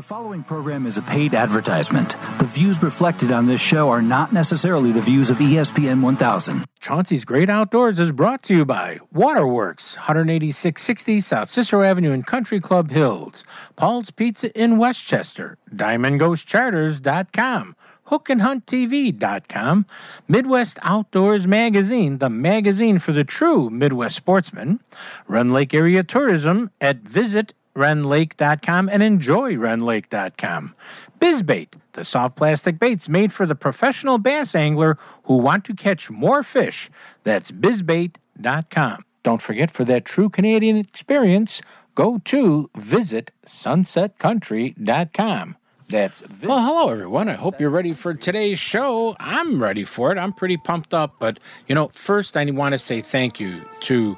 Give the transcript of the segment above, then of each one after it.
The following program is a paid advertisement. The views reflected on this show are not necessarily the views of ESPN 1000. Chauncey's Great Outdoors is brought to you by Waterworks, 18660 South Cicero Avenue in Country Club Hills, Paul's Pizza in Westchester, DiamondGhostCharters.com, HookandHuntTV.com, Midwest Outdoors Magazine, the magazine for the true Midwest sportsman, Rend Lake Area Tourism at Visit rendlake.com and enjoy rendlake.com. Bizbait, the soft plastic baits made for the professional bass angler who want to catch more fish. That's bizbait.com. Don't forget for that true Canadian experience, go to visit sunsetcountry.com. That's vis- well, hello everyone. I hope you're ready for today's show. I'm ready for it. I'm pretty pumped up. But you know, first I want to say thank you to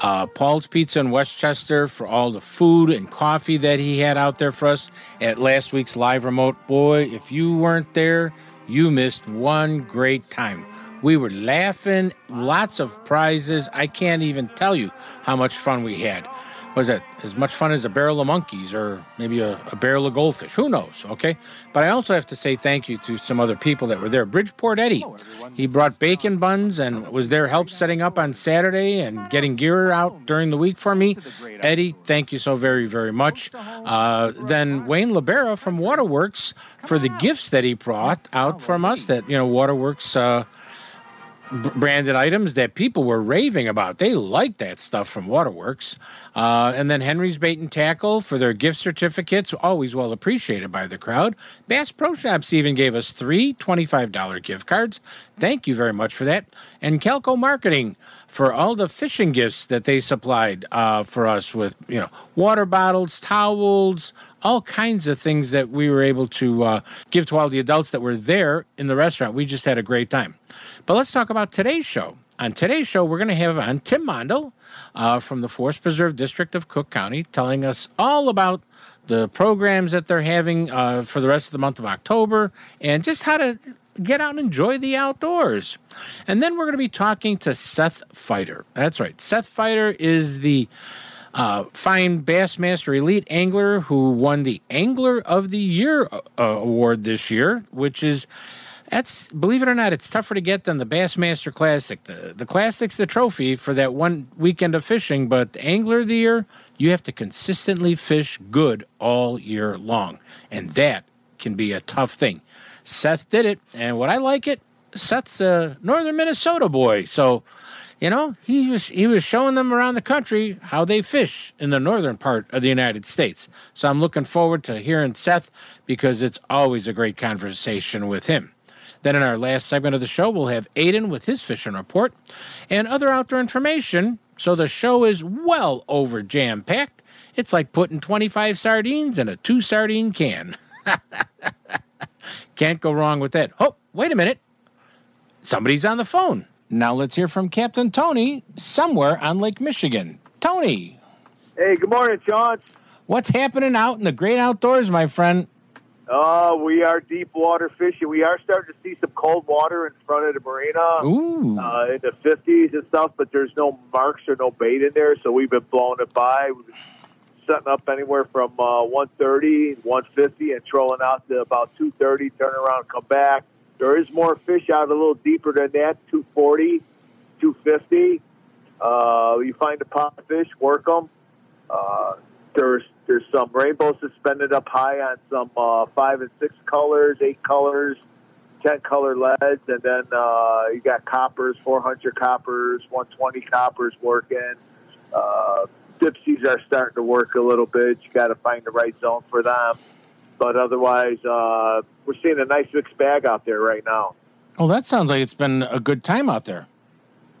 uh, Paul's Pizza in Westchester for all the food and coffee that he had out there for us at last week's live remote. Boy, if you weren't there, you missed one great time. We were laughing, lots of prizes. I can't even tell you how much fun we had. Was that as much fun as a barrel of monkeys or maybe a, a barrel of goldfish? Who knows? Okay. But I also have to say thank you to some other people that were there. Bridgeport Eddie, he brought bacon buns and was there help setting up on Saturday and getting gear out during the week for me. Eddie, thank you so very, very much. Uh, then Wayne Libera from Waterworks for the gifts that he brought out from us that, you know, Waterworks. Uh, branded items that people were raving about. They liked that stuff from Waterworks. Uh, and then Henry's Bait and Tackle for their gift certificates, always well appreciated by the crowd. Bass Pro Shops even gave us three $25 gift cards. Thank you very much for that. And Calco Marketing for all the fishing gifts that they supplied uh, for us with, you know, water bottles, towels, all kinds of things that we were able to uh, give to all the adults that were there in the restaurant. We just had a great time. But let's talk about today's show. On today's show, we're going to have on Tim Mondel uh, from the Forest Preserve District of Cook County telling us all about the programs that they're having uh, for the rest of the month of October and just how to get out and enjoy the outdoors. And then we're going to be talking to Seth Feider. That's right. Seth Feider is the uh, fine Bassmaster Elite Angler who won the Angler of the Year uh, award this year, which is that's believe it or not, it's tougher to get than the Bassmaster Classic. The the Classic's the trophy for that one weekend of fishing, but the Angler of the Year, you have to consistently fish good all year long, and that can be a tough thing. Seth did it, and what I like it, Seth's a northern Minnesota boy, so you know he was he was showing them around the country how they fish in the northern part of the United States. So I'm looking forward to hearing Seth because it's always a great conversation with him. Then in our last segment of the show, we'll have Aiden with his fishing report and other outdoor information. So the show is well over jam packed. It's like putting 25 sardines in a two sardine can. Can't go wrong with that. Oh, wait a minute. Somebody's on the phone. Now let's hear from Captain Tony somewhere on Lake Michigan. Tony, Hey, good morning, John. what's happening out in the great outdoors, my friend? Uh, we are deep water fishing. We are starting to see some cold water in front of the marina Ooh. uh, in the 50s and stuff, but there's no marks or no bait in there, so we've been blowing it by. We've been setting up anywhere from uh, 130, 150, and trolling out to about 230, turn around, come back. There is more fish out a little deeper than that, 240, 250. Uh, you find a of fish, work them. Uh, there's there's some rainbow suspended up high on some uh, five and six colors, eight colors, ten color leads, and then uh, you got coppers, 400 coppers, 120 coppers working. Uh, dipsies are starting to work a little bit. You got to find the right zone for them, but otherwise, uh, we're seeing a nice mixed bag out there right now. Oh, that sounds like it's been a good time out there.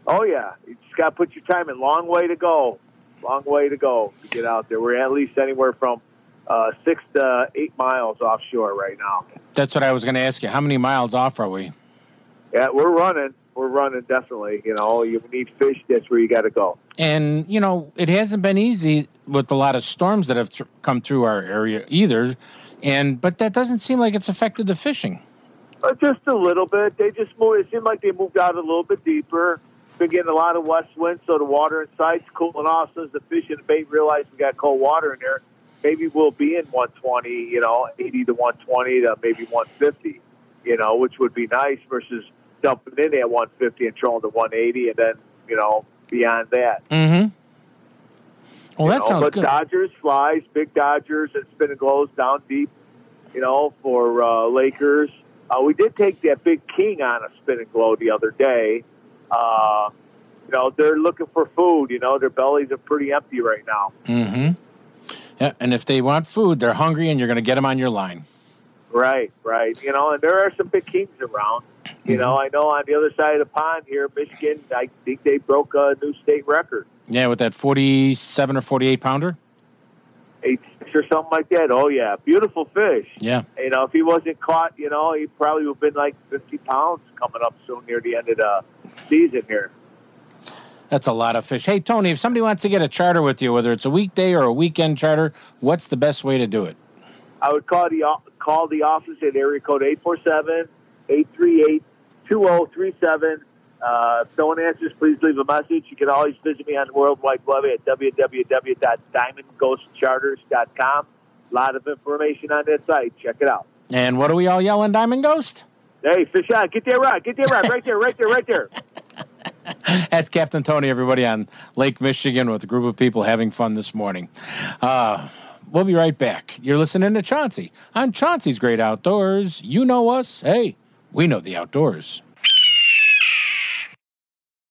Oh yeah, you just got to put your time in. Long way to go. Long way to go to get out there. We're at least anywhere from uh, six to eight miles offshore right now. That's what I was going to ask you. How many miles off are we? Yeah, we're running. We're running definitely. You know, you need fish. That's where you got to go. And, you know, it hasn't been easy with a lot of storms that have tr- come through our area either. And, but that doesn't seem like it's affected the fishing. Uh, just a little bit. They just moved. It seemed like they moved out a little bit deeper. Been getting a lot of west wind, so the water inside's cooling off. Since the fish and the bait realize we got cold water in there, maybe we'll be in 120, you know, 80 to 120 to maybe 150, you know, which would be nice versus dumping in at 150 and trolling to 180 and then, you know, beyond that. Mm-hmm. Well, that know, sounds but good. Dodgers flies, big Dodgers and spin and glows down deep, you know, for uh, Lakers. Uh, we did take that big king on a spin and glow the other day. Uh, you know, they're looking for food. You know, their bellies are pretty empty right now. Mm-hmm. Yeah, and if they want food, they're hungry, and you're going to get them on your line. Right, right. You know, and there are some big kings around. You know, I know on the other side of the pond here, Michigan, I think they broke a new state record. Yeah, with that 47 or 48 pounder. Eight six or something like that. Oh yeah, beautiful fish. Yeah. You know, if he wasn't caught, you know, he probably would have been like fifty pounds coming up soon near the end of the season here. That's a lot of fish. Hey, Tony, if somebody wants to get a charter with you, whether it's a weekday or a weekend charter, what's the best way to do it? I would call the uh, call the office at area code 847-838-2037. Uh, if no one answers, please leave a message. You can always visit me on World Wide Web at www.diamondghostcharters.com. A lot of information on that site. Check it out. And what do we all yell on Diamond Ghost? Hey, fish on. Get that rod. Get that rod. Right there, right there, right there. That's Captain Tony, everybody on Lake Michigan with a group of people having fun this morning. Uh, we'll be right back. You're listening to Chauncey on Chauncey's Great Outdoors. You know us. Hey, we know the outdoors.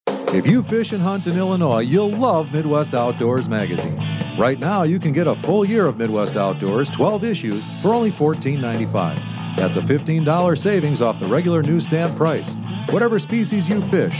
If you fish and hunt in Illinois, you'll love Midwest Outdoors magazine. Right now, you can get a full year of Midwest Outdoors, 12 issues, for only $14.95. That's a $15 savings off the regular newsstand price. Whatever species you fish,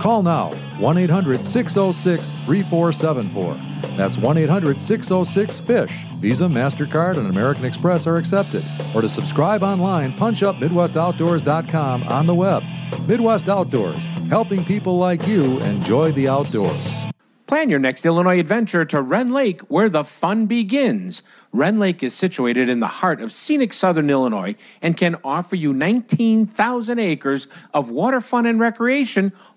Call now 1 800 606 3474. That's 1 800 606 FISH. Visa, MasterCard, and American Express are accepted. Or to subscribe online, punch up MidwestOutdoors.com on the web. Midwest Outdoors, helping people like you enjoy the outdoors. Plan your next Illinois adventure to Rend Lake, where the fun begins. Rend Lake is situated in the heart of scenic southern Illinois and can offer you 19,000 acres of water fun and recreation,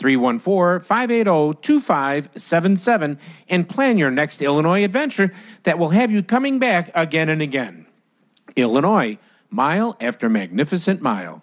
314 580 2577 and plan your next Illinois adventure that will have you coming back again and again. Illinois, mile after magnificent mile.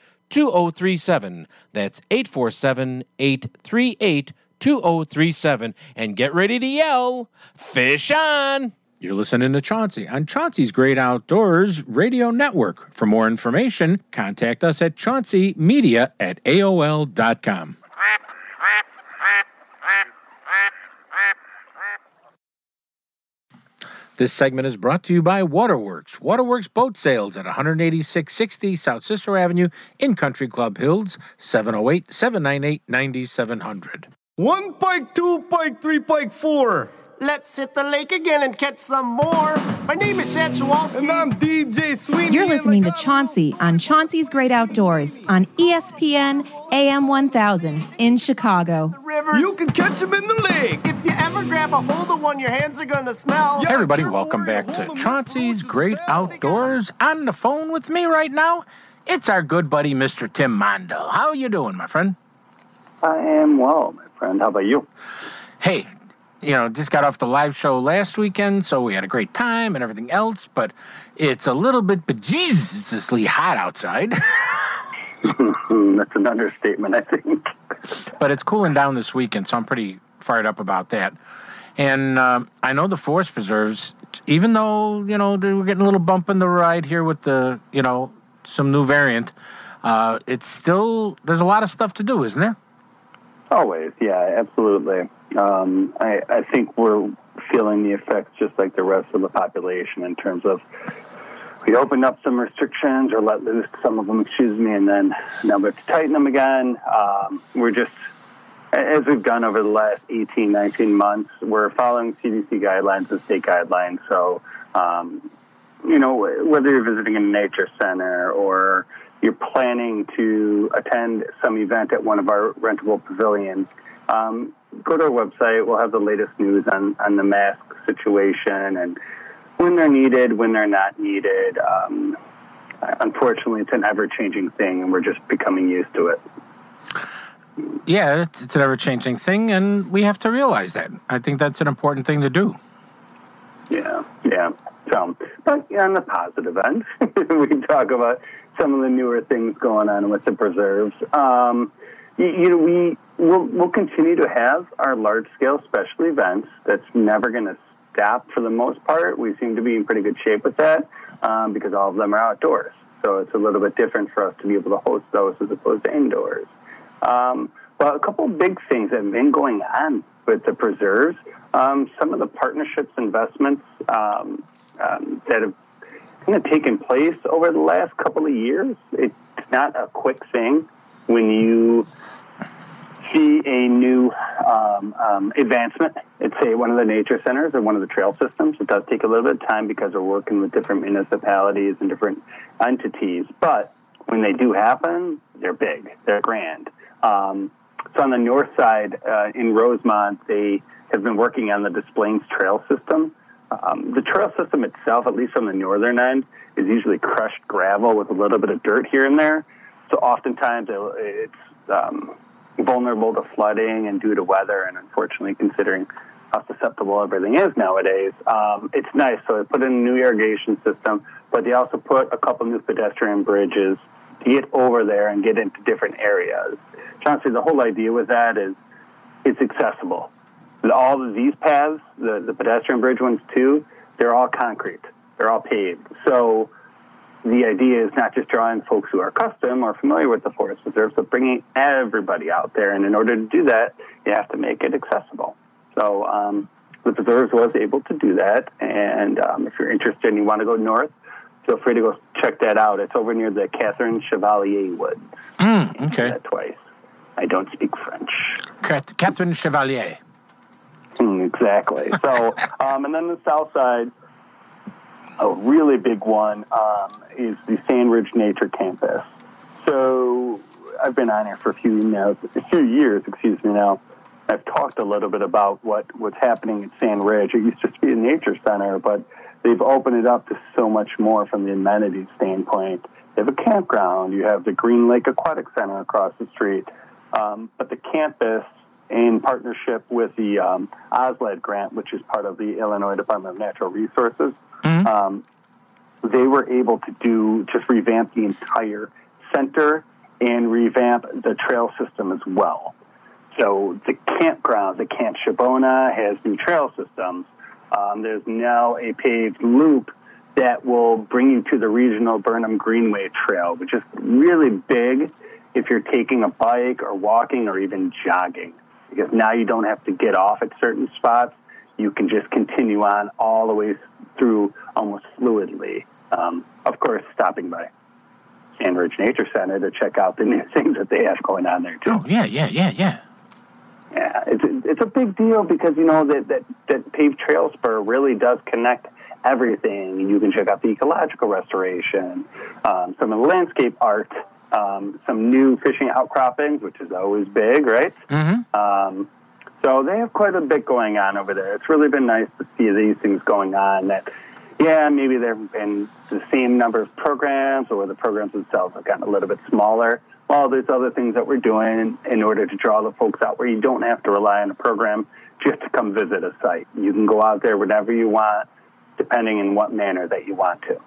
2037. That's 847 838 2037 and get ready to yell, Fish on! You're listening to Chauncey on Chauncey's Great Outdoors Radio Network. For more information, contact us at chaunceymedia at AOL.com. This segment is brought to you by Waterworks. Waterworks Boat Sales at 18660 South Cicero Avenue in Country Club Hills, 708 798 9700. One bike, two bike, three bike, four. Let's hit the lake again and catch some more. My name is Chad Chewalski. And I'm DJ Sweeney. You're oh listening to Chauncey on Chauncey's Great Outdoors on ESPN AM 1000 in Chicago. Rivers. You can catch them in the lake. If you ever grab a hold of one, your hands are gonna smell. Hey everybody, welcome back to Chauncey's Great Outdoors. On the phone with me right now, it's our good buddy Mr. Tim Mondell. How are you doing, my friend? I am well, my friend. How about you? Hey, you know, just got off the live show last weekend, so we had a great time and everything else, but it's a little bit bejesusly hot outside. Hmm, That's an understatement, I think. but it's cooling down this weekend, so I'm pretty fired up about that. And um I know the forest preserves, even though you know they we're getting a little bump in the ride here with the you know some new variant, uh, it's still there's a lot of stuff to do, isn't there? Always, yeah, absolutely. Um, I, I think we're feeling the effects just like the rest of the population in terms of we opened up some restrictions or let loose some of them, excuse me, and then now we have to tighten them again. Um, we're just, as we've done over the last 18, 19 months, we're following CDC guidelines and state guidelines. So, um, you know, whether you're visiting a nature center or you're planning to attend some event at one of our rentable pavilions, um, go to our website. We'll have the latest news on, on the mask situation and when they're needed, when they're not needed. Um, unfortunately, it's an ever changing thing, and we're just becoming used to it. Yeah, it's, it's an ever changing thing, and we have to realize that. I think that's an important thing to do. Yeah, yeah. So, but on the positive end, we can talk about some of the newer things going on with the preserves. Um, you, know, we will we'll continue to have our large scale special events. That's never going to stop for the most part. We seem to be in pretty good shape with that um, because all of them are outdoors. So it's a little bit different for us to be able to host those as opposed to indoors. Um, well, a couple big things that have been going on with the preserves. Um, some of the partnerships, investments um, um, that have kind of taken place over the last couple of years. It's not a quick thing when you see a new um, um, advancement at, say, one of the nature centers or one of the trail systems. It does take a little bit of time because we're working with different municipalities and different entities. But when they do happen, they're big, they're grand. Um, so on the north side uh, in Rosemont, they have been working on the Des Trail System. Um, the trail system itself, at least on the northern end, is usually crushed gravel with a little bit of dirt here and there. So oftentimes it- it's um, vulnerable to flooding and due to weather. And unfortunately, considering how susceptible everything is nowadays, um, it's nice. So they put in a new irrigation system, but they also put a couple new pedestrian bridges to get over there and get into different areas. Chauncey, the whole idea with that is it's accessible. All of these paths, the, the pedestrian bridge ones too, they're all concrete. They're all paved. So the idea is not just drawing folks who are accustomed or familiar with the forest reserves, but bringing everybody out there. And in order to do that, you have to make it accessible. So um, the preserves was able to do that. And um, if you're interested and you want to go north, feel free to go check that out. It's over near the Catherine Chevalier Woods. Mm, okay. That twice. I don't speak French. Catherine Chevalier. Mm, exactly. So, um, and then the south side, a really big one um, is the Sandridge Nature Campus. So, I've been on here for a few now, a few years, excuse me. Now, I've talked a little bit about what what's happening at Sand Ridge. It used to be a nature center, but they've opened it up to so much more from the amenities standpoint. They have a campground. You have the Green Lake Aquatic Center across the street. Um, but the campus, in partnership with the um, OSLAD grant, which is part of the Illinois Department of Natural Resources, um, they were able to do just revamp the entire center and revamp the trail system as well. so the campground, the Camp Shabbona, has new trail systems. Um, there's now a paved loop that will bring you to the regional Burnham Greenway Trail, which is really big if you're taking a bike or walking or even jogging, because now you don't have to get off at certain spots. You can just continue on all the way through almost fluidly. Um, of course, stopping by Sandridge Nature Center to check out the new things that they have going on there too. Oh yeah, yeah, yeah, yeah. Yeah, it's it's a big deal because you know that that that paved trail spur really does connect everything. You can check out the ecological restoration, um, some of the landscape art, um, some new fishing outcroppings, which is always big, right? Mm-hmm. Um, so they have quite a bit going on over there. It's really been nice to see these things going on. That yeah, maybe there have been the same number of programs, or the programs themselves have gotten a little bit smaller well, there's other things that we're doing in order to draw the folks out where you don't have to rely on a program just to come visit a site. You can go out there whenever you want, depending in what manner that you want to.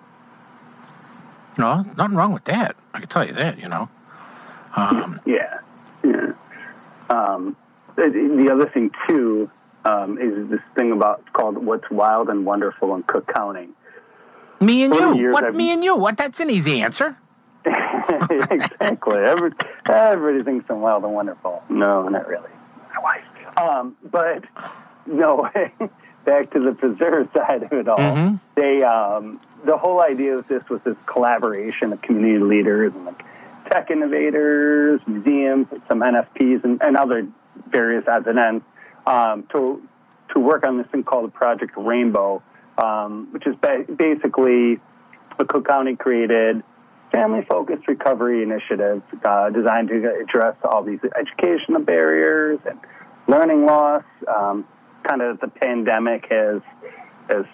No, nothing wrong with that. I can tell you that, you know. Um, yeah, yeah. Um, the, the other thing, too, um, is this thing about called What's Wild and Wonderful in Cook County. Me and you. What? I've- Me and you. What? That's an easy answer. exactly. Every, everybody thinks I'm wild and wonderful. No, not really. My wife. Um, but no, back to the preserve side of it all. Mhm. They um, the whole idea of this was this collaboration of community leaders and like tech innovators, museums, some NFPs, and, and other various odds and ends um, to to work on this thing called the Project Rainbow, um, which is ba- basically a Cook County created family focused recovery initiative uh, designed to address all these educational barriers and learning loss. Um, kind of the pandemic has has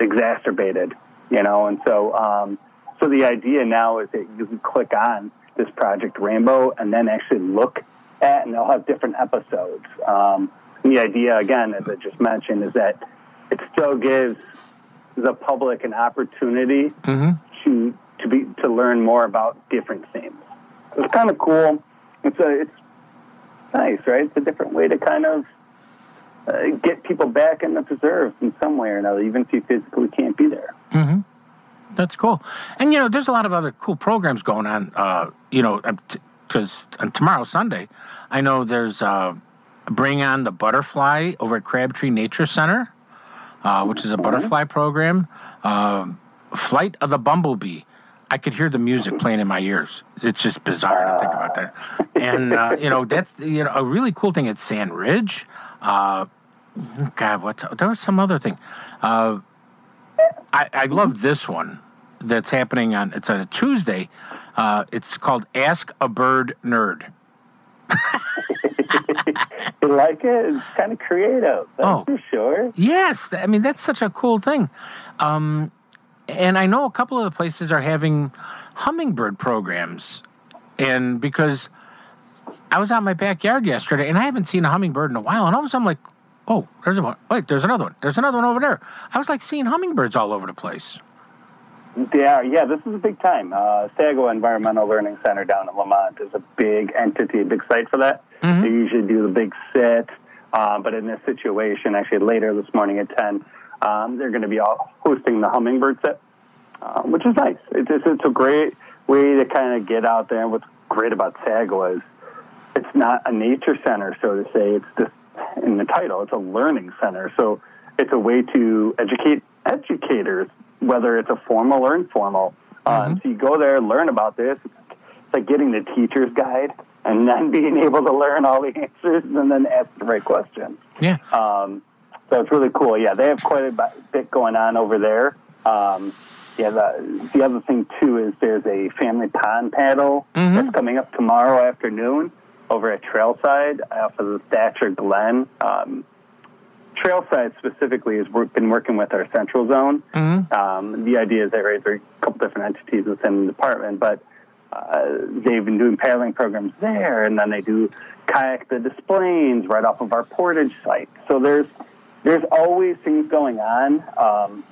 exacerbated, you know, and so um, so the idea now is that you can click on this Project Rainbow and then actually look and they'll have different episodes. Um, the idea, again, as I just mentioned, is that it still gives the public an opportunity Mm-hmm. to to be to learn more about different themes. It's kind of cool. It's a it's nice, right? It's a different way to kind of uh, get people back in the preserves in some way or another, even if you physically can't be there. Mm-hmm. That's cool. And you know, there's a lot of other cool programs going on. Uh, you know, because tomorrow Sunday, I know there's uh, Bring On the Butterfly over at Crabtree Nature Center, uh, which is a butterfly program. Um Flight of the Bumblebee. I could hear the music playing in my ears. It's just bizarre to think about that. And uh, you know, that's you know a really cool thing at Sand Ridge. Uh, God, what there was some other thing. Uh, I, I love this one that's happening on it's on a Tuesday. Uh, it's called Ask a Bird Nerd. You like it? It's kind of creative. That's Oh. for sure. Yes, I mean that's such a cool thing. Um, and I know a couple of the places are having hummingbird programs, and because I was out in my backyard yesterday and I haven't seen a hummingbird in a while, and all of a sudden I'm like, oh, there's one. Wait, there's another one. There's another one over there. I was like seeing hummingbirds all over the place. Yeah, yeah, this is a big time. Uh, Sago Environmental Learning Center down in Lemont is a big entity, a big site for that. Mhm. They usually do the big sit, uh, but in this situation, actually later this morning at 10, um, they're going to be all hosting the hummingbird sit, uh, which is nice. It's, it's, it's a great way to kind of get out there. And what's great about Sago is it's not a nature center, so to say. It's just in the title, it's a learning center. So it's a way to educate educators, whether it's a formal or informal. Um, so you go there, learn about this. It's like getting the teacher's guide and then being able to learn all the answers and then ask the right questions. Yeah. Um, so it's really cool. Yeah, they have quite a bit going on over there. Um, yeah, the, the other thing too is there's a family pond paddle Mhm. that's coming up tomorrow afternoon over at Trailside off of the Thatcher Glen. Um, Trailside specifically has work, been working with our central zone. Mhm. Um, the idea is that right, there are a couple different entities within the department, but uh, they've been doing paddling programs there, and then they do kayak the displays right off of our portage site. So there's there's always things going on. Um,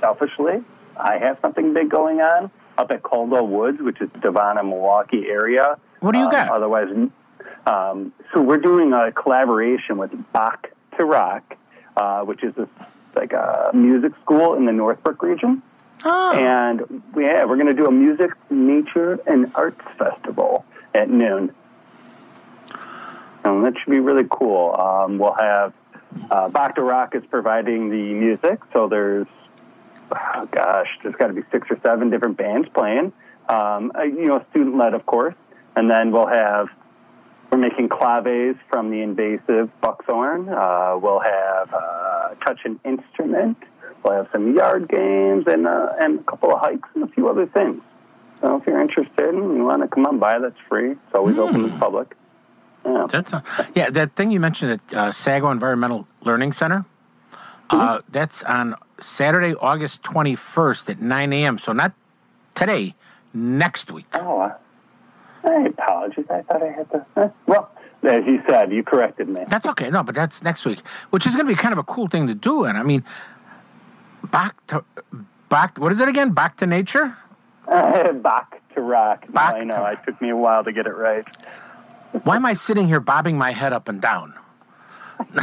selfishly, I have something big going on up at Caldwell Woods, which is Devon and Milwaukee area. What do you Um, got? Otherwise, Um, so we're doing a collaboration with Bach to Rock, uh, which is this, like a music school in the Northbrook region. Oh. And yeah, we're going to do a music, nature, and arts festival at noon. And that should be really cool. Um, we'll have uh, Bach to Rock is providing the music, so there's oh gosh, there's got to be six or seven different bands playing. Um, uh, you know, student led, of course, and then we'll have we're making claves from the invasive buckthorn. Uh, we'll have uh, touch an instrument. We'll have some yard games and uh, and a couple of hikes and a few other things. So if you're interested and you want to come on by, that's free. It's always open to the public. Yeah. That's a, yeah, that thing you mentioned at uh, Sago Environmental Learning Center. Uh, that's on Saturday, August 21st at 9 a.m. So not today, next week. Oh, I apologize. I thought I had to. Well, as you said, you corrected me. That's okay. No, but that's next week, which is going to be kind of a cool thing to do. And I mean, back to back. What is it again? Back to nature. Back to rock. No, I know. to- It took me a while to get it right. Why am I sitting here bobbing my head up and down?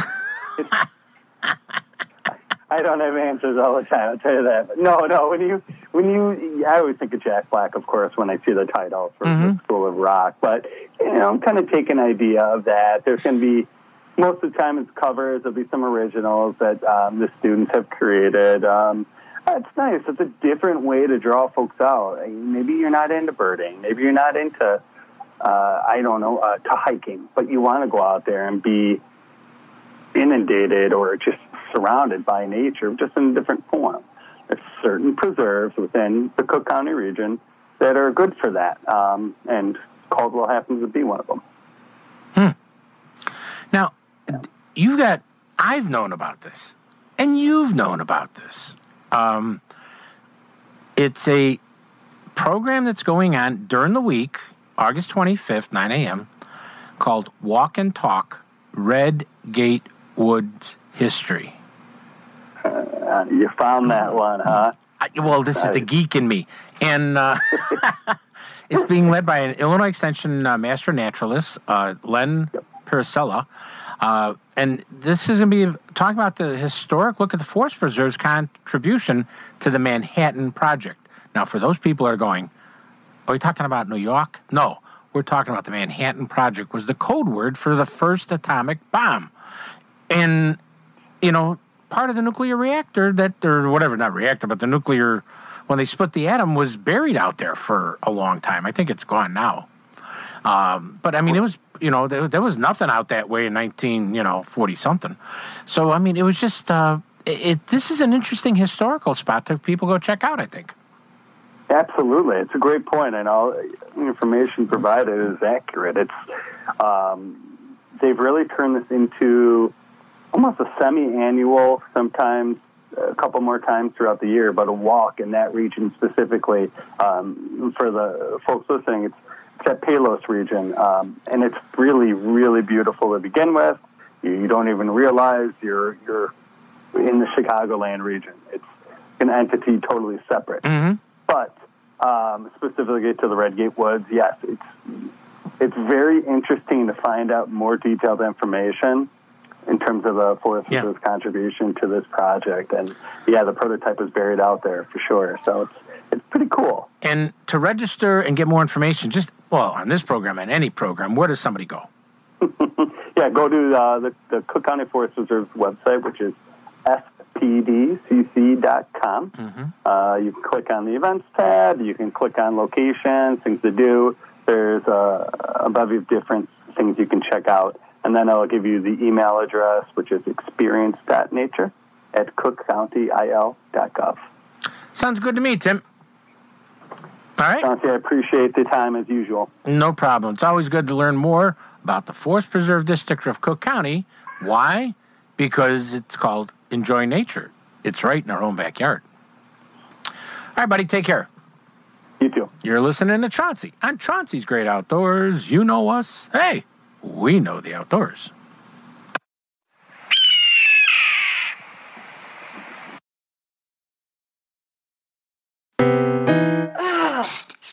I don't have answers all the time. I'll tell you that. But no, no. When you, when you, I always think of Jack Black, of course, when I see the title for the School of Rock. But you know, I'm kind of taking an idea of that. There's going to be most of the time it's covers. There'll be some originals that um, the students have created. Um, it's nice. It's a different way to draw folks out. Maybe you're not into birding. Maybe you're not into, uh, I don't know, uh, to hiking. But you want to go out there and be inundated or just surrounded by nature, just in a different form. Certain preserves within the Cook County region that are good for that, um, and Caldwell happens to be one of them. Now, you've got, I've known about this, and you've known about this. Um, it's a program that's going on during the week, August 25th, 9 a.m., called Walk and Talk Red Gate Woods History. Uh, you found that one, huh? I, well, this is the geek in me, and uh, it's being led by an Illinois Extension uh, master naturalist, uh, Len Paracella. Uh, and this is going to be talking about the historic look at the Forest Preserve's contribution to the Manhattan Project. Now, for those people that are going, are we talking about New York? No, we're talking about the Manhattan Project was the code word for the first atomic bomb. And, you know, part of the nuclear reactor that, or whatever, not reactor, but the nuclear, when they split the atom, was buried out there for a long time. I think it's gone now. Um, but I mean, it was, you know, there, there was nothing out that way in 19, you know, 40 something. So, I mean, it was just, uh, it, this is an interesting historical spot that people go check out, I think. Absolutely, it's a great point, and all information provided is accurate. It's um, they've really turned this into almost a semi-annual, sometimes a couple more times throughout the year, but a walk in that region specifically. Um, for the folks listening, it's, it's that Palos region, um, and it's really, really beautiful to begin with. You, you don't even realize you're you're in the Chicagoland region. It's an entity totally separate. But um, specifically to the Red Gate Woods, yes, it's it's very interesting to find out more detailed information in terms of the Forest Yeah. Reserve's contribution to this project. And yeah, the prototype is buried out there for sure. So it's it's pretty cool. And to register and get more information, just, well, on this program and any program, where does somebody go? Yeah, go to uh, the, the Cook County Forest Reserve's website, which is fpdcc.com. Uh, you can click on the events tab. You can click on locations, things to do. There's a, a bevy of different things you can check out. And then I'll give you the email address, which is experience.nature at cookcountyil.gov. Sounds good to me, Tim. All right. Chauncey, I appreciate the time as usual. No problem. It's always good to learn more about the Forest Preserve District of Cook County. Why? Because it's called Enjoy Nature. It's right in our own backyard. All right, buddy, take care. You too. You're listening to Chauncey on Chauncey's Great Outdoors. You know us. Hey, we know the outdoors.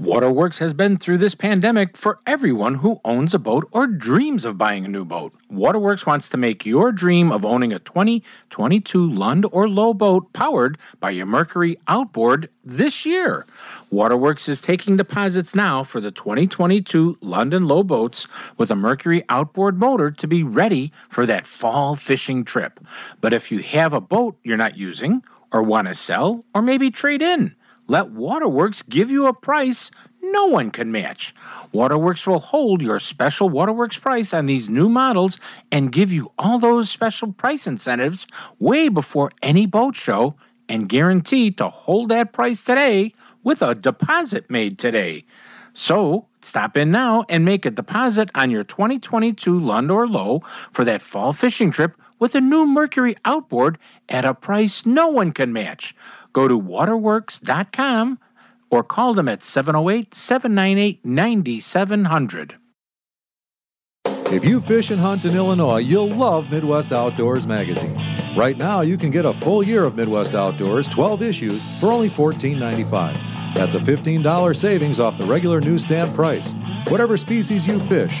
Waterworks has been through this pandemic for everyone who owns a boat or dreams of buying a new boat. Waterworks wants to make your dream of owning a 2022 Lund or Lowe boat powered by your Mercury outboard this year. Waterworks is taking deposits now for the 2022 London Lowe boats with a Mercury outboard motor to be ready for that fall fishing trip. But if you have a boat you're not using or want to sell or maybe trade in, let Waterworks give you a price no one can match. Waterworks will hold your special Waterworks price on these new models and give you all those special price incentives way before any boat show and guarantee to hold that price today with a deposit made today. So, stop in now and make a deposit on your 2022 Lund or Lowe for that fall fishing trip with a new Mercury outboard at a price no one can match. Go to waterworks.com or call them at 708 798 9700. If you fish and hunt in Illinois, you'll love Midwest Outdoors magazine. Right now, you can get a full year of Midwest Outdoors, 12 issues, for only $14.95. That's a $15 savings off the regular newsstand price. Whatever species you fish,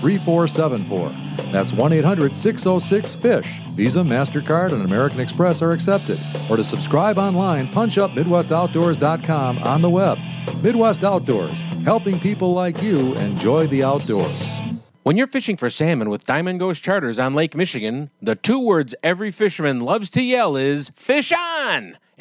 3474. That's 1 800 606 FISH. Visa, MasterCard, and American Express are accepted. Or to subscribe online, punch up MidwestOutdoors.com on the web. Midwest Outdoors, helping people like you enjoy the outdoors. When you're fishing for salmon with Diamond Ghost Charters on Lake Michigan, the two words every fisherman loves to yell is fish on!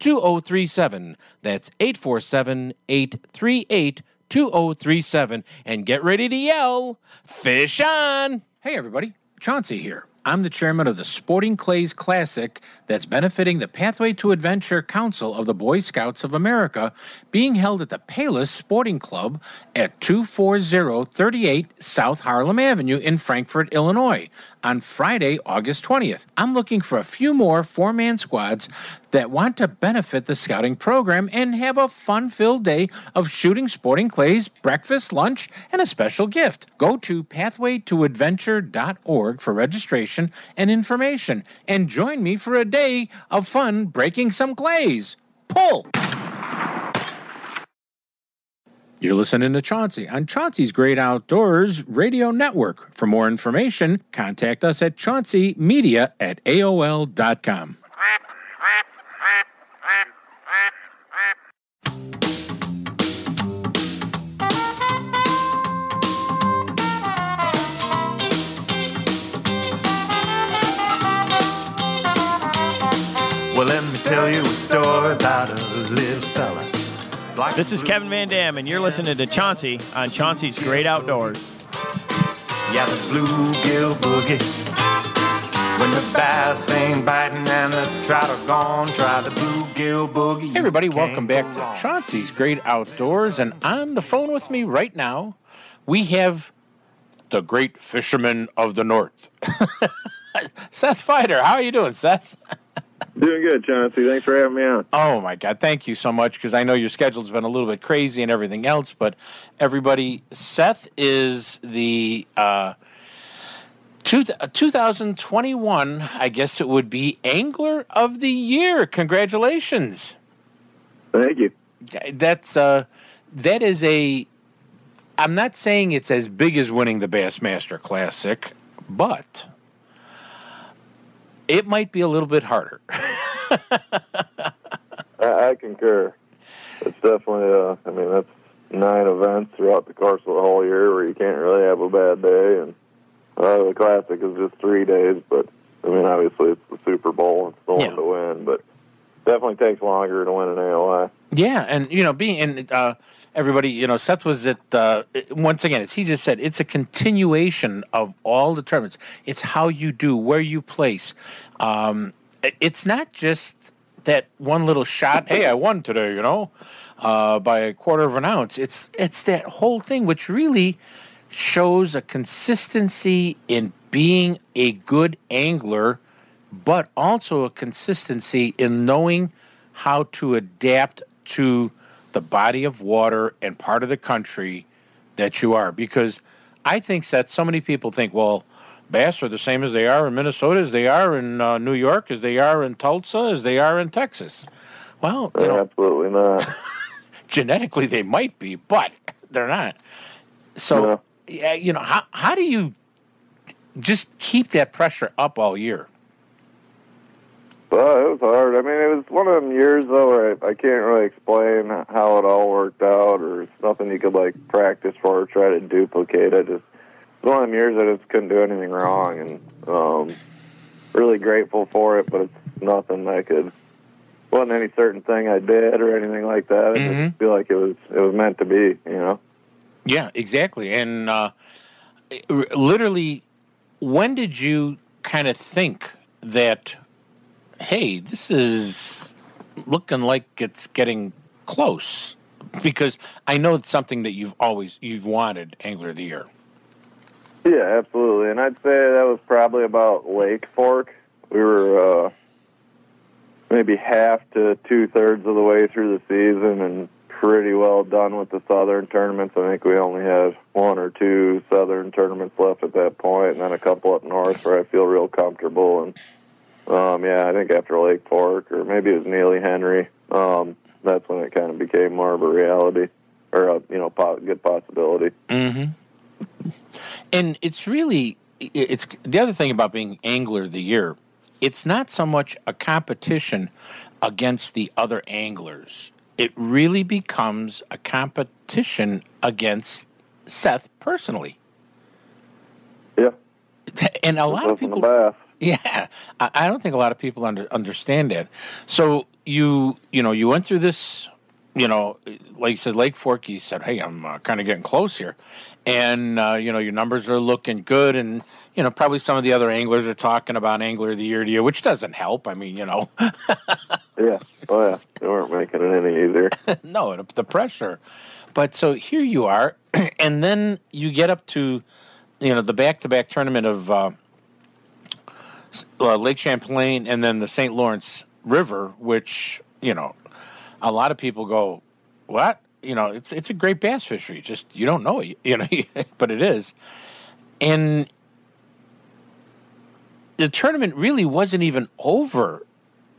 2037. That's 847 838 2037. And get ready to yell, Fish on! Hey, everybody. Chauncey here. I'm the chairman of the Sporting Clays Classic that's benefiting the Pathway to Adventure Council of the Boy Scouts of America, being held at the Palos Sporting Club at 24038 South Harlem Avenue in Frankfort, Illinois, on Friday, August 20th. I'm looking for a few more four man squads that want to benefit the scouting program and have a fun filled day of shooting sporting clays, breakfast, lunch, and a special gift. Go to pathwaytoadventure.org for registration and information and join me for a day of fun breaking some clays. Pull! You're listening to Chauncey on Chauncey's Great Outdoors Radio Network. For more information, contact us at chaunceymedia at AOL.com. tell you a story about a little fella. This is Kevin Van Dam, and you're listening to Chauncey on Chauncey's Great Outdoors. Yeah, the bluegill boogie. When the bass ain't biting and the trout are gone, try the bluegill boogie. Hey, everybody, welcome back to Chauncey's Great Outdoors. And on the phone with me right now, we have the great fisherman of the North, Seth Feider. How are you doing, Seth? Doing good, Chauncey. Thanks for having me on. Oh my God! Thank you so much because I know your schedule's been a little bit crazy and everything else. But everybody, Seth is the uh, Two, uh, 2021, I guess it would be Angler of the Year. Congratulations. Thank you. That's uh, that is a. I'm not saying it's as big as winning the Bassmaster Classic, but it might be a little bit harder. I, I concur. It's definitely, uh, I mean, that's nine events throughout the course of the whole year where you can't really have a bad day. And uh, the Classic is just three days, but I mean, obviously it's the Super Bowl. It's the one to win, but definitely takes longer to win an AOI. Yeah, and you know, being and uh, everybody, you know, Seth was at uh, once again. As he just said, it's a continuation of all the tournaments. It's how you do, where you place. Um, it's not just that one little shot. Hey, I won today, you know, uh, by a quarter of an ounce. It's it's that whole thing, which really shows a consistency in being a good angler, but also a consistency in knowing how to adapt to the body of water and part of the country that you are. Because I think that so many people think, well, bass are the same as they are in Minnesota, as they are in uh, New York, as they are in Tulsa, as they are in Texas. Well, you know, absolutely not. genetically they might be, but they're not. So, yeah, you know, how how do you just keep that pressure up all year? But it was hard. I mean, it was one of them years though where I, I can't really explain how it all worked out, or it's nothing you could like practice for or try to duplicate. I just it's one of them years I just couldn't do anything wrong, and um, really grateful for it. But it's nothing I could wasn't any certain thing I did or anything like that. I just feel like it was it was meant to be, you know. Yeah, exactly. And uh, literally, when did you kind of think that, hey, this is looking like it's getting close? Because I know it's something that you've always you've wanted Angler of the Year. Yeah, absolutely. And I'd say that was probably about Lake Fork. We were uh, maybe half to two thirds of the way through the season and pretty well done with the southern tournaments. I think we only had one or two southern tournaments left at that point, and then a couple up north where I feel real comfortable. And um, yeah, I think after Lake Fork or maybe it was Neely Henry, um, that's when it kind of became more of a reality or a you know po- good possibility. Mm-hmm. And it's really it's the other thing about being angler of the year. It's not so much a competition against the other anglers. It really becomes a competition against Seth personally. Yeah. And a lot of people Yeah, I, I don't think a lot of people under, understand that. So you you know you went through this, you know, like you said, Lake Fork. You said, "Hey, I'm uh, kind of getting close here," and uh, you know your numbers are looking good, and you know probably some of the other anglers are talking about Angler of the Year to you, which doesn't help. I mean, you know, Yeah. Oh yeah. They weren't making it any easier. no, the, the pressure. But so here you are, and then you get up to, you know, the back-to-back tournament of uh, uh, Lake Champlain and then the St. Lawrence River, which you know, a lot of people go, "What?" You know, it's it's a great bass fishery. Just you don't know it, you know, but it is. And the tournament really wasn't even over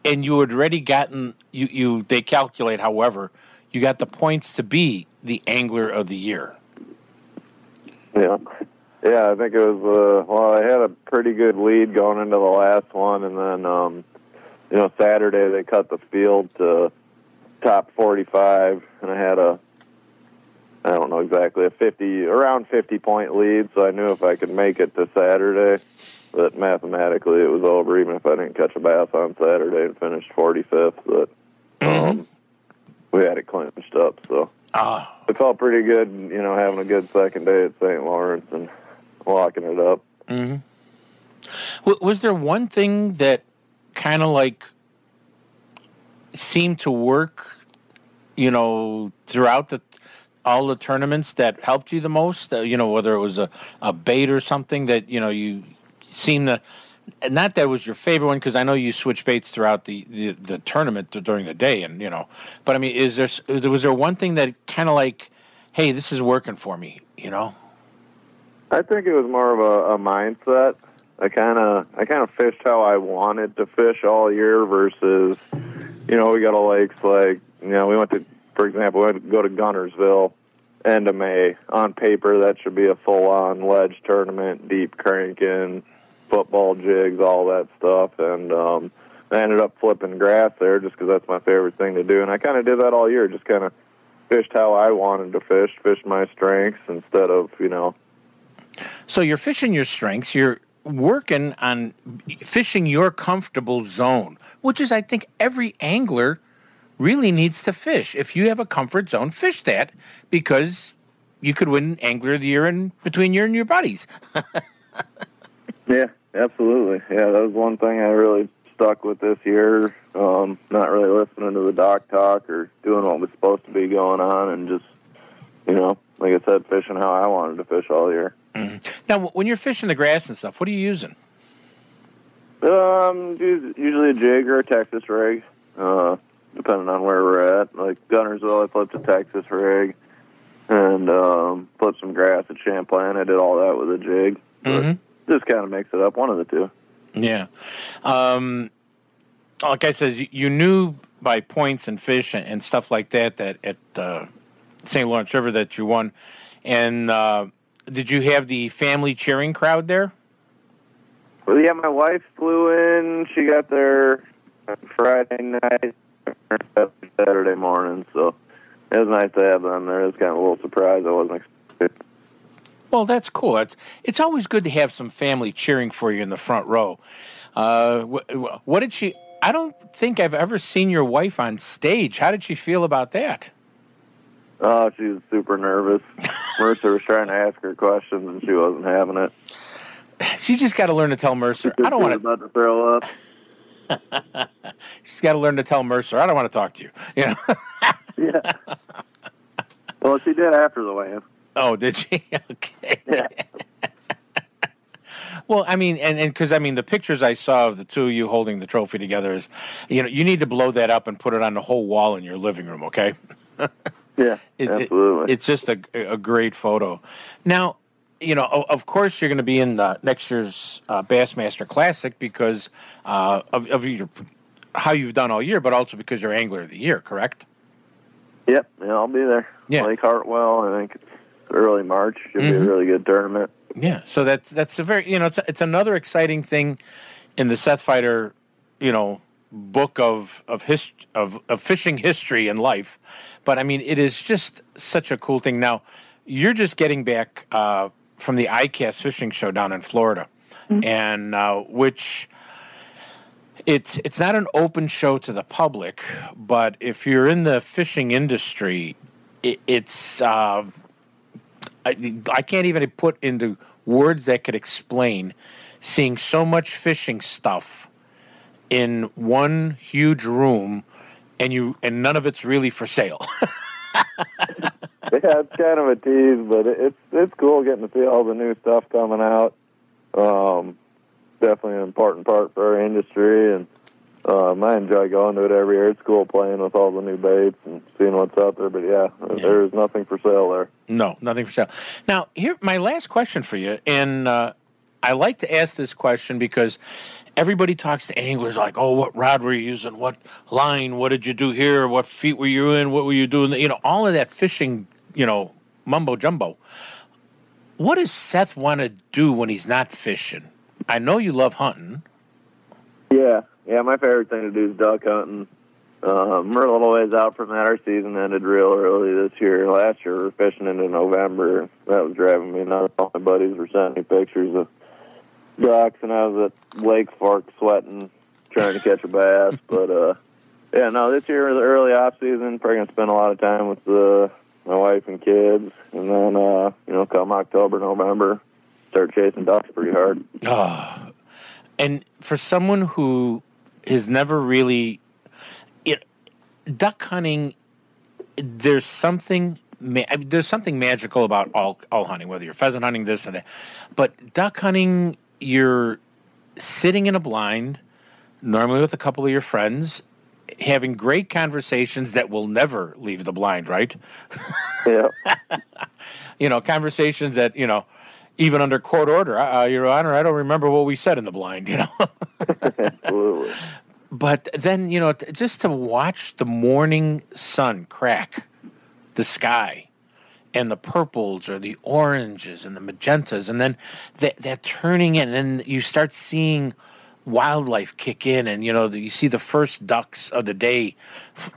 and you had already gotten you you they calculate however you got the points to be the angler of the year Yeah. Yeah, I think it was uh well I had a pretty good lead going into the last one and then um you know, Saturday they cut the field to top forty five and I had a I don't know exactly, a fifty around fifty point lead, so I knew if I could make it to Saturday that mathematically it was over even if I didn't catch a bass on Saturday and finished forty fifth, but um we had it clinched up, so Ah. it felt pretty good, you know, having a good second day at St. Lawrence and locking it up. mm-hmm. w- was there one thing that kind of like seemed to work you know throughout the all the tournaments that helped you the most uh, you know whether it was a, a bait or something that you know you seem to not that was your favorite one because I know you switch baits throughout the, the, the tournament during the day and you know but I mean is there was there one thing that kind of like hey this is working for me you know I think it was more of a, a mindset. I kind of I kind of fished how I wanted to fish all year versus, you know, we got a lakes like you know we went to, for example, we went to go to Guntersville, end of May. On paper, that should be a full on ledge tournament, deep cranking, football jigs, all that stuff, and um, I ended up flipping grass there just because that's my favorite thing to do, and I kind of did that all year, just kind of fished how I wanted to fish, fished my strengths instead of you know So you're fishing your strengths. You're working on fishing your comfortable zone, which is, I think, every angler really needs to fish. If you have a comfort zone, fish that because you could win Angler of the Year in between you and your buddies. Yeah, absolutely. Yeah, that was one thing I really stuck with this year. Um, not really listening to the dock talk or doing what was supposed to be going on, and just you know, like I said, fishing how I wanted to fish all year. Now, when you're fishing the grass and stuff, what are you using? Um, usually a jig or a Texas rig, uh, depending on where we're at. Like Guntersville, I flipped a Texas rig, and um, flipped some grass at Champlain. I did all that with a jig. Mm-hmm. Just kind of mix it up, one of the two. Yeah. Um, like I says, you- you knew by points and fish and, and stuff like that that at uh, St. Lawrence River that you won. And uh, did you have the family cheering crowd there? Well, yeah, my wife flew in. She got there Friday night, Saturday morning. So it was nice to have them there. It was kind of a little surprise. I wasn't expecting. Well, that's cool. It's it's always good to have some family cheering for you in the front row. Uh, wh- what did she? I don't think I've ever seen your wife on stage. How did she feel about that? Oh, she was super nervous. Mercer was trying to ask her questions, and she wasn't having it. She just got to learn to tell Mercer. I don't want was about to throw up. She's got to learn to tell Mercer. I don't want to talk to you. You know. yeah. Well, she did after the weigh-in. Oh, did she? okay. Well, I mean, and and because I mean, the pictures I saw of the two of you holding the trophy together is, you know, you need to blow that up and put it on the whole wall in your living room. Okay. Yeah, It- it- absolutely. it's just a, a great photo. Now, you know, of course, you're going to be in the next year's uh, Bassmaster Classic because uh, of, of your how you've done all year, but also because you're Angler of the Year, correct? Yep, yeah, I'll be there. Yeah. Lake Hartwell. I think it's early March. Should be Mhm. a really good tournament. Yeah, so that's that's a very you know it's it's another exciting thing in the Seth Feider, you know, book of of hist- of of fishing history and life. But I mean, it is just such a cool thing. Now, you're just getting back uh, from the ICAST fishing show down in Florida, and uh, which it's it's not an open show to the public, but if you're in the fishing industry, it, it's. Uh, I, I can't even put into words that could explain seeing so much fishing stuff in one huge room and you and none of it's really for sale. yeah, it's kind of a tease, but it, it's it's cool getting to see all the new stuff coming out. Um, definitely an important part for our industry, and um, I enjoy going to it every year. It's cool playing with all the new baits and seeing what's out there. But yeah, there is nothing for sale there. no, nothing for sale. Now, here my last question for you and uh, I like to ask this question because everybody talks to anglers like, "Oh, what rod were you using? What line? What did you do here? What feet were you in? What were you doing?" You know, all of that fishing, you know, mumbo jumbo. What does Seth want to do when he's not fishing? I know you love hunting. Yeah, yeah. My favorite thing to do is duck hunting. Um, we're a little ways out from that. Our season ended real early this year. Last year we were fishing into November. That was driving me nuts. All my buddies were sending me pictures of ducks, and I was at Lake Fork sweating, trying to catch a bass. But uh, yeah, no, this year was early off season. Probably gonna spend a lot of time with uh, my wife and kids, and then uh, you know, come October, November, start chasing ducks pretty hard. Oh, and for someone who has never really, know, duck hunting, there's something. ma- I mean, There's something magical about all all hunting, whether you're pheasant hunting, this and that. But duck hunting, you're sitting in a blind, normally with a couple of your friends, having great conversations that will never leave the blind, right? Yeah. you know, conversations that, you know, even under court order, uh, Your Honor, I don't remember what we said in the blind. You know. Absolutely. But then you know, t- just to watch the morning sun crack the sky and the purples or the oranges and the magentas, and then that that turning in, and you start seeing wildlife kick in, and you know you see the first ducks of the day.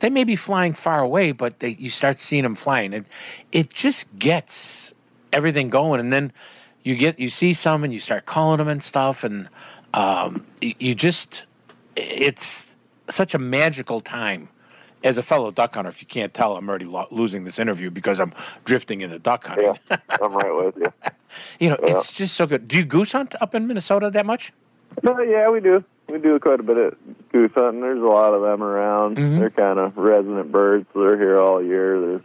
They may be flying far away, but they, you start seeing them flying, and it just gets everything going. And then you get you see some, and you start calling them and stuff, and um, you just it's such a magical time as a fellow duck hunter, if you can't tell, I'm already lo- losing this interview because I'm drifting into duck hunting. I'm right with you. You know, Yeah. it's just so good. Do you goose hunt up in Minnesota that much? No, yeah, we do. We do quite a bit of goose hunting. There's a lot of them around. Mm-hmm. They're kind of resident birds, so they're here all year. There's,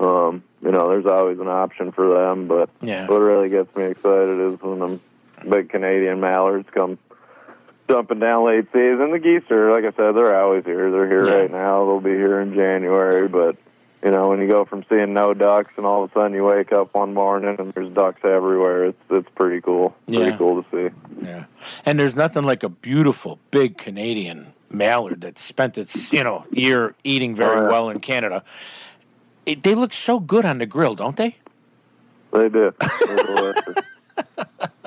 um, you know, there's always an option for them. But Yeah. what really gets me excited is when them big Canadian mallards come jumping down late season. The geese are, like I said, they're always here. They're here Yeah. right now. They'll be here in January. But you know, when you go from seeing no ducks and all of a sudden you wake up one morning and there's ducks everywhere, it's it's pretty cool. Pretty cool to see. Yeah. And there's nothing like a beautiful big Canadian mallard that spent its, you know, year eating very Oh, yeah. well in Canada. It, they look so good on the grill, don't they? They do.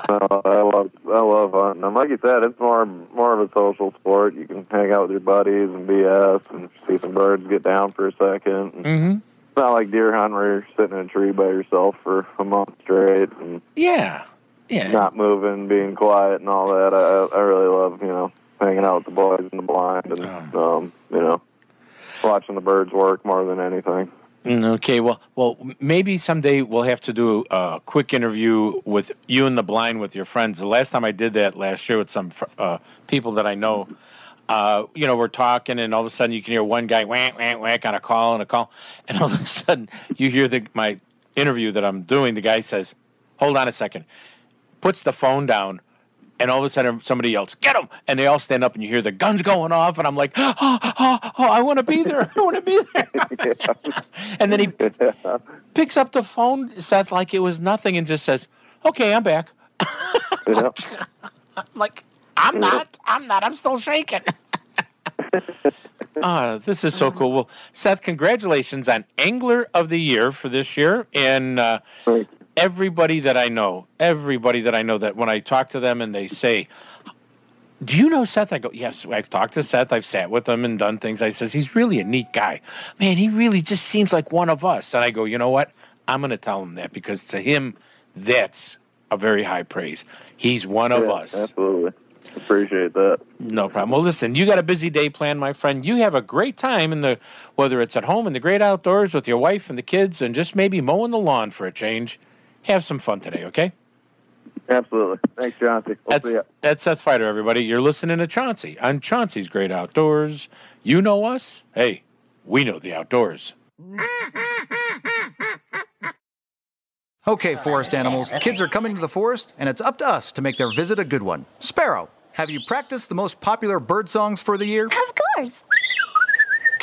No, I love I love hunting. And like you said, it's more more of a social sport. You can hang out with your buddies and BS and see some birds get down for a second. Mm-hmm. It's not like deer hunting where you're sitting in a tree by yourself for a month straight and Yeah. Yeah. not moving, being quiet and all that. I I really love you know hanging out with the boys in the blind and um you know watching the birds work more than anything. Mm, Okay, well, well, maybe someday we'll have to do a quick interview with you and the blind with your friends. The last time I did that last year with some uh, people that I know, uh, you know, we're talking, and all of a sudden you can hear one guy whack whack whack on a call and a call, and all of a sudden you hear the my interview that I'm doing. The guy says, "Hold on a second," puts the phone down. And all of a sudden, somebody yells, "Get him!" And they all stand up, and you hear the guns going off. And I'm like, "Oh, oh, oh I want to be there! I want to be there!" and then he picks up the phone, Seth, like it was nothing, and just says, "Okay, I'm back." Yeah. I'm like, "I'm not. I'm not. I'm still shaking." Ah, this is so cool. Well, Seth, congratulations on Angler of the Year for this year, and uh, everybody that I know, everybody that I know, that when I talk to them and they say, "Do you know Seth?" I go, "Yes." I've talked to Seth. I've sat with him and done things. I says he's really a neat guy. Man, he really just seems like one of us. And I go, you know what? I'm going to tell him that because to him, that's a very high praise. He's one of us. Absolutely. Appreciate that. No problem. Well, listen, you got a busy day planned, my friend. You have a great time in the whether it's at home in the great outdoors with your wife and the kids, and just maybe mowing the lawn for a change. Have some fun today, okay? Absolutely. Thanks, Chauncey. We'll see ya. That's, that's Seth Feider, everybody. You're listening to Chauncey on Chauncey's Great Outdoors. You know us. Hey, we know the outdoors. Okay, forest animals, kids are coming to the forest, and it's up to us to make their visit a good one. Sparrow, have you practiced the most popular bird songs for the year? Of course.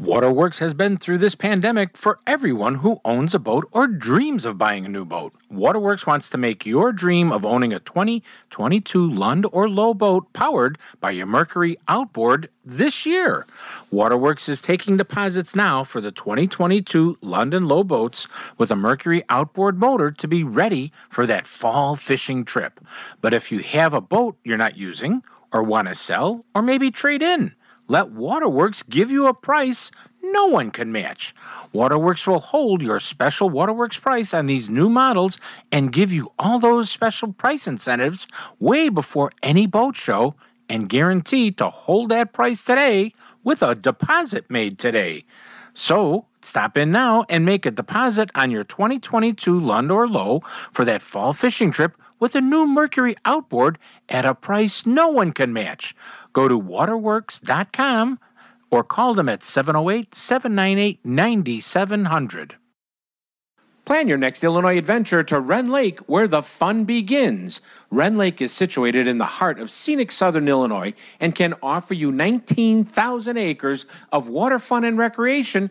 Waterworks has been through this pandemic for everyone who owns a boat or dreams of buying a new boat. Waterworks wants to make your dream of owning a 2022 Lund or Lowe boat powered by your Mercury outboard this year. Waterworks is taking deposits now for the 2022 London Lowe boats with a Mercury outboard motor to be ready for that fall fishing trip. But if you have a boat you're not using or want to sell or maybe trade in, let Waterworks give you a price no one can match. Waterworks will hold your special Waterworks price on these new models and give you all those special price incentives way before any boat show and guarantee to hold that price today with a deposit made today. So, stop in now and make a deposit on your 2022 Lund or Lowe for that fall fishing trip with a new Mercury outboard at a price no one can match. Go to waterworks.com or call them at 708 798 9700. Plan your next Illinois adventure to Rend Lake, where the fun begins. Rend Lake is situated in the heart of scenic southern Illinois and can offer you 19,000 acres of water fun and recreation,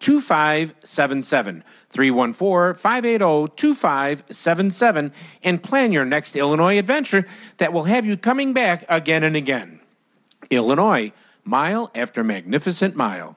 2577. 314 580 2577 and plan your next Illinois adventure that will have you coming back again and again. Illinois, mile after magnificent mile.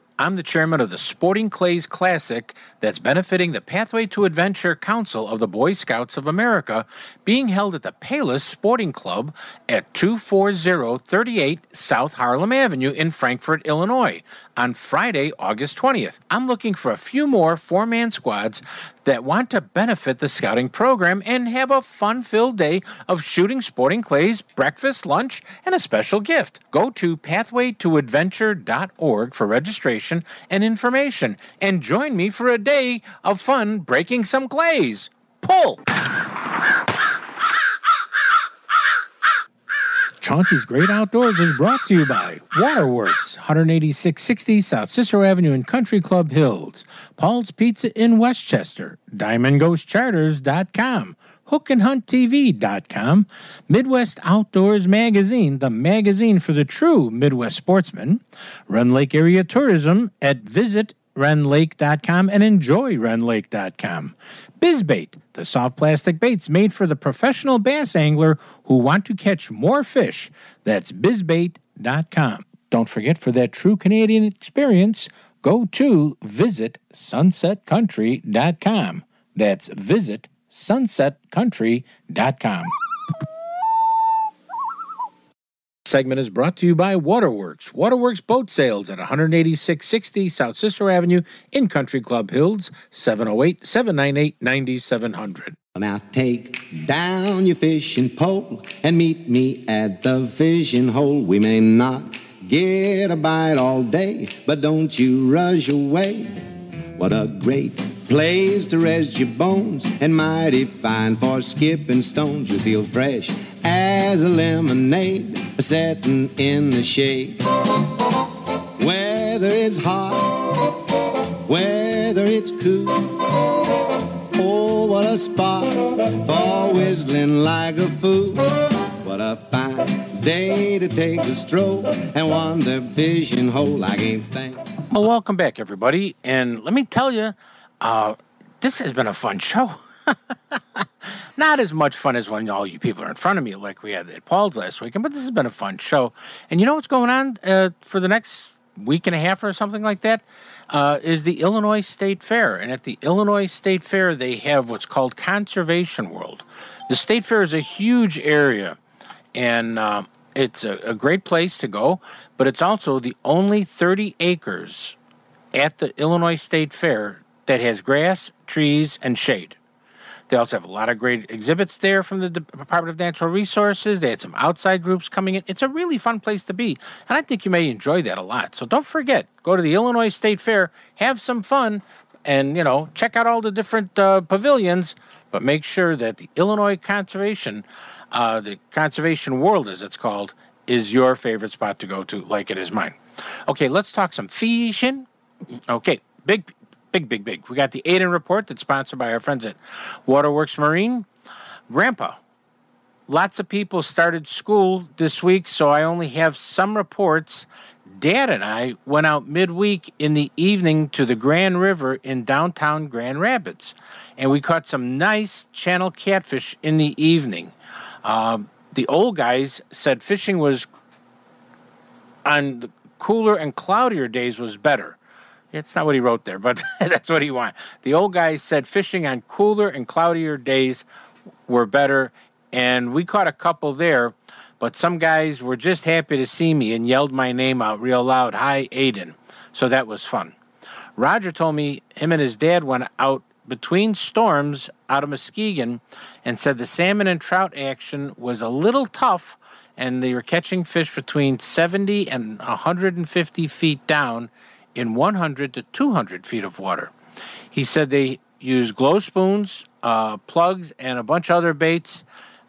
I'm the chairman of the Sporting Clays Classic that's benefiting the Pathway to Adventure Council of the Boy Scouts of America, being held at the Palos Sporting Club at 24038 South Harlem Avenue in Frankfort, Illinois, on Friday, August 20th. I'm looking for a few more four man squads that want to benefit the scouting program and have a fun filled day of shooting sporting clays, breakfast, lunch, and a special gift. Go to pathwaytoadventure.org for registration and information and join me for a day of fun breaking some clays. Pull! Chauncey's Great Outdoors is brought to you by Waterworks, 18660 South Cicero Avenue in Country Club Hills, Paul's Pizza in Westchester, DiamondGhostCharters.com, HookandHuntTV.com, Midwest Outdoors Magazine, the magazine for the true Midwest sportsman, Rend Lake Area Tourism at Visit rendlake.com and enjoy rendlake.com. Bizbait, the soft plastic baits made for the professional bass angler who want to catch more fish. That's bizbait.com. Don't forget for that true Canadian experience, go to visit sunsetcountry.com. That's visit sunsetcountry.com. Segment is brought to you by Waterworks. Waterworks Boat Sales at 18660 South Cicero Avenue in Country Club Hills, 708 798 9700. Now take down your fishing pole and meet me at the fishing hole. We may not get a bite all day, but don't you rush away. What a great place to rest your bones and mighty fine for skipping stones. You feel fresh as a lemonade setting in the shade. Whether it's hot, whether it's cool. Oh, what a spot for whistling like a fool. What a fine day to take a stroll and wander fishing hole. I can't think. Well, welcome back, everybody. And let me tell you, uh, this has been a fun show. Not as much fun as when all you people are in front of me, like we had at Paul's last weekend. But this has been a fun show. And you know what's going on uh, for the next week and a half or something like that? Uh, is the Illinois State Fair. And at the Illinois State Fair, they have what's called Conservation World. The State Fair is a huge area, and uh, it's a, a great place to go, but it's also the only 30 acres at the Illinois State Fair that has grass, trees, and shade. They also have a lot of great exhibits there from the Department of Natural Resources. They had some outside groups coming in. It's a really fun place to be, and I think you may enjoy that a lot. So don't forget, go to the Illinois State Fair, have some fun, and you know check out all the different uh, pavilions. But make sure that the Illinois Conservation, uh, the Conservation World, as it's called, is your favorite spot to go to, like it is mine. Okay, let's talk some fishing. Okay, big big, big, big. We got the Aiden report that's sponsored by our friends at Waterworks Marine. Grandpa, lots of people started school this week, so I only have some reports. Dad and I went out midweek in the evening to the Grand River in downtown Grand Rapids, and we caught some nice channel catfish in the evening. Um, the old guys said fishing was on the cooler and cloudier days was better. It's not what he wrote there, but that's what he wanted. The old guy said fishing on cooler and cloudier days were better, and we caught a couple there, but some guys were just happy to see me and yelled my name out real loud, Hi, Aiden. So that was fun. Roger told me him and his dad went out between storms out of Muskegon and said the salmon and trout action was a little tough and they were catching fish between 70 and 150 feet down in 100 to 200 feet of water. He said they use glow spoons, uh, plugs, and a bunch of other baits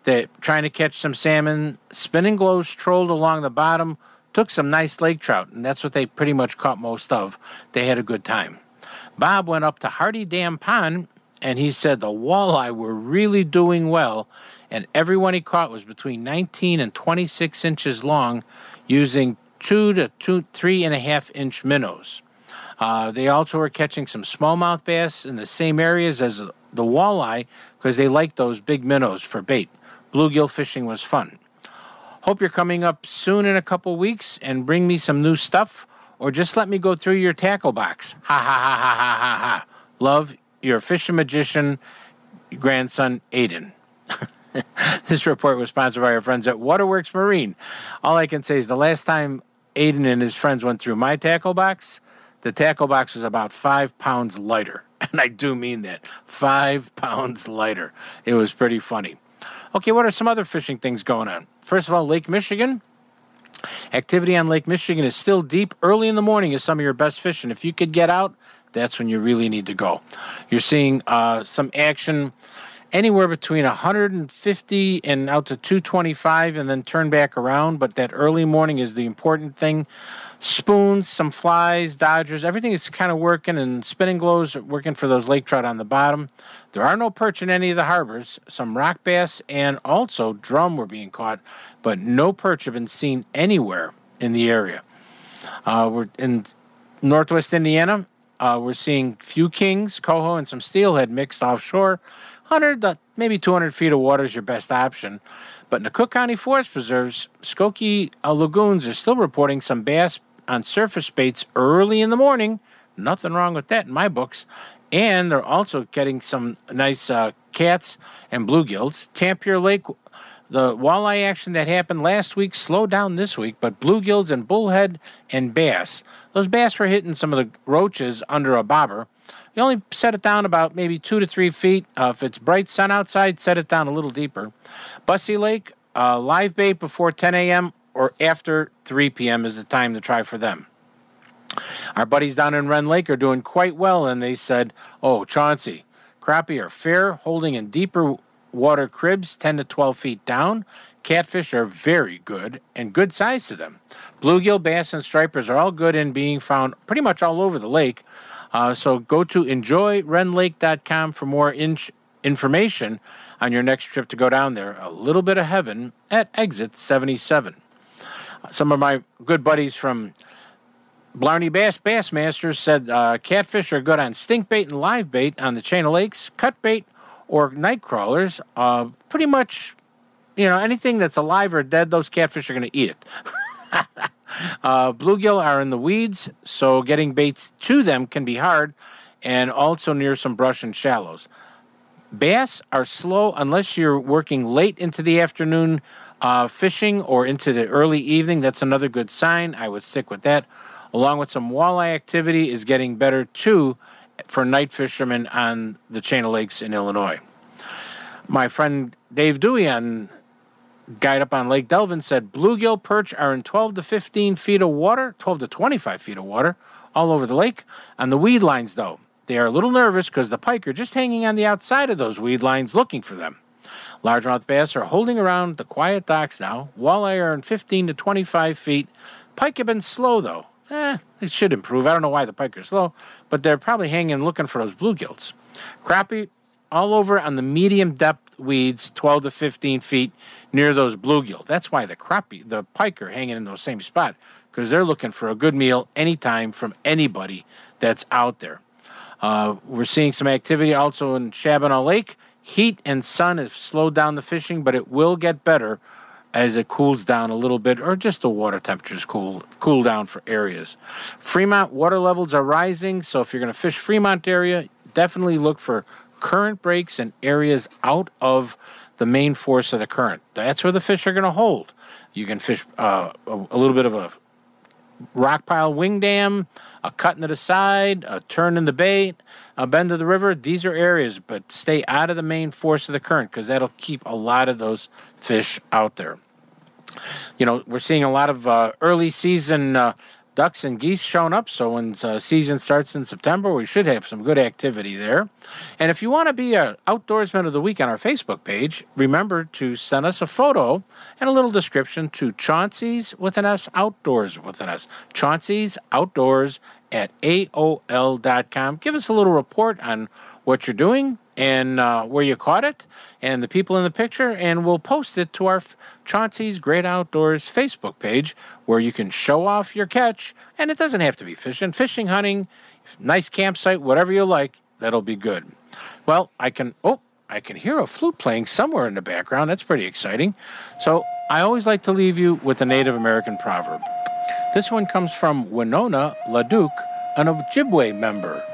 that trying to catch some salmon. Spinning glows trolled along the bottom, took some nice lake trout, and that's what they pretty much caught most of. They had a good time. Bob went up to Hardy Dam Pond and he said the walleye were really doing well, and everyone he caught was between 19 and 26 inches long using two to two, three and a half inch minnows. Uh, they also were catching some smallmouth bass in the same areas as the walleye because they like those big minnows for bait. Bluegill fishing was fun. Hope you're coming up soon in a couple weeks and bring me some new stuff or just let me go through your tackle box. Ha ha ha ha ha ha ha. Love your fishing magician grandson, Aiden. this report was sponsored by our friends at Waterworks Marine. All I can say is the last time Aiden and his friends went through my tackle box, the tackle box was about five pounds lighter. And I do mean that five pounds lighter. It was pretty funny. Okay, what are some other fishing things going on? First of all, Lake Michigan. Activity on Lake Michigan is still deep. Early in the morning is some of your best fishing. If you could get out, that's when you really need to go. You're seeing uh, some action anywhere between 150 and out to 225 and then turn back around. But that early morning is the important thing. Spoons, some flies, dodgers, everything is kind of working, and spinning glows working for those lake trout on the bottom. There are no perch in any of the harbors. Some rock bass and also drum were being caught, but no perch have been seen anywhere in the area. Uh, we're in northwest Indiana. Uh, we're seeing few kings, coho, and some steelhead mixed offshore. 100 to maybe 200 feet of water is your best option. But in the Cook County Forest Preserves, Skokie uh, lagoons are still reporting some bass on surface baits early in the morning. Nothing wrong with that in my books. And they're also getting some nice uh, cats and bluegills. Tampier Lake, the walleye action that happened last week slowed down this week, but bluegills and bullhead and bass. Those bass were hitting some of the roaches under a bobber. You only set it down about maybe two to three feet. Uh, if it's bright sun outside, set it down a little deeper. Busse Lake, uh, live bait before 10 a.m. or after 3 p.m. is the time to try for them. Our buddies down in Rend Lake are doing quite well, and they said, Oh, Chauncey, crappie are fair, holding in deeper water cribs 10 to 12 feet down. Catfish are very good and good size to them. Bluegill, bass, and stripers are all good and being found pretty much all over the lake. Uh, so go to enjoyrendlake.com for more in- information on your next trip to go down there. A little bit of heaven at exit 77. Some of my good buddies from Blarney Bass Bassmasters said uh, catfish are good on stink bait and live bait on the chain of lakes, cut bait, or night crawlers, uh, pretty much, you know, anything that's alive or dead, those catfish are going to eat it. uh, bluegill are in the weeds, so getting baits to them can be hard, and also near some brush and shallows. Bass are slow unless you're working late into the afternoon uh, fishing or into the early evening. That's another good sign. I would stick with that. Along with some walleye activity is getting better too for night fishermen on the chain of lakes in Illinois. My friend Dave Duwe on Guide Up on Lake Delavan said bluegill perch are in 12 to 15 feet of water, 12 to 25 feet of water all over the lake. On the weed lines, though, they are a little nervous because the pike are just hanging on the outside of those weed lines looking for them. Largemouth bass are holding around the quiet docks now. Walleye are in 15 to 25 feet. Pike have been slow, though. Eh, it should improve. I don't know why the pike are slow, but they're probably hanging looking for those bluegills. Crappie all over on the medium depth weeds, 12 to 15 feet near those bluegill. That's why the crappie, the pike are hanging in those same spot because they're looking for a good meal anytime from anybody that's out there. Uh, we're seeing some activity also in Shabbona Lake. Heat and sun have slowed down the fishing, but it will get better as it cools down a little bit, or just the water temperatures cool cool down for areas. Lemont water levels are rising, so if you're going to fish Lemont area, definitely look for current breaks and areas out of the main force of the current. That's where the fish are going to hold. You can fish uh, a, a little bit of a rock pile wing dam, a cut into the side, a turn in the bait, a bend of the river. These are areas, but stay out of the main force of the current because that'll keep a lot of those fish out there. You know, we're seeing a lot of uh, early season uh, ducks and geese showing up. So when uh, season starts in September, we should have some good activity there. And if you want to be an outdoorsman of the week on our Facebook page, remember to send us a photo and a little description to Chauncey's with an S Outdoors with an S. Chauncey's Outdoors at AOL.com. Give us a little report on what you're doing and uh, where you caught it and the people in the picture, and we'll post it to our Chauncey's Great Outdoors Facebook page where you can show off your catch. And it doesn't have to be fishing, fishing, hunting, nice campsite, whatever you like, that'll be good. Well, I can, oh, I can hear a flute playing somewhere in the background. That's pretty exciting. So I always like to leave you with a Native American proverb. This one comes from Winona LaDuke, an Ojibwe member.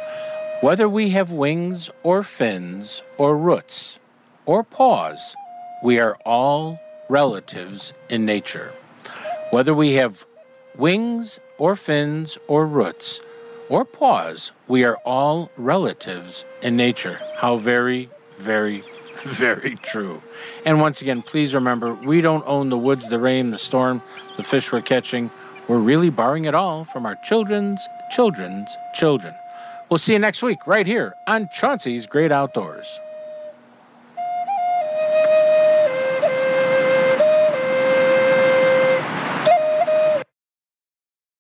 Whether we have wings or fins or roots or paws, we are all relatives in nature. Whether we have wings or fins or roots or paws, we are all relatives in nature. How very, very, very true. And once again, please remember we don't own the woods, the rain, the storm, the fish we're catching. We're really borrowing it all from our children's children's children. We'll see you next week right here on Chauncey's Great Outdoors.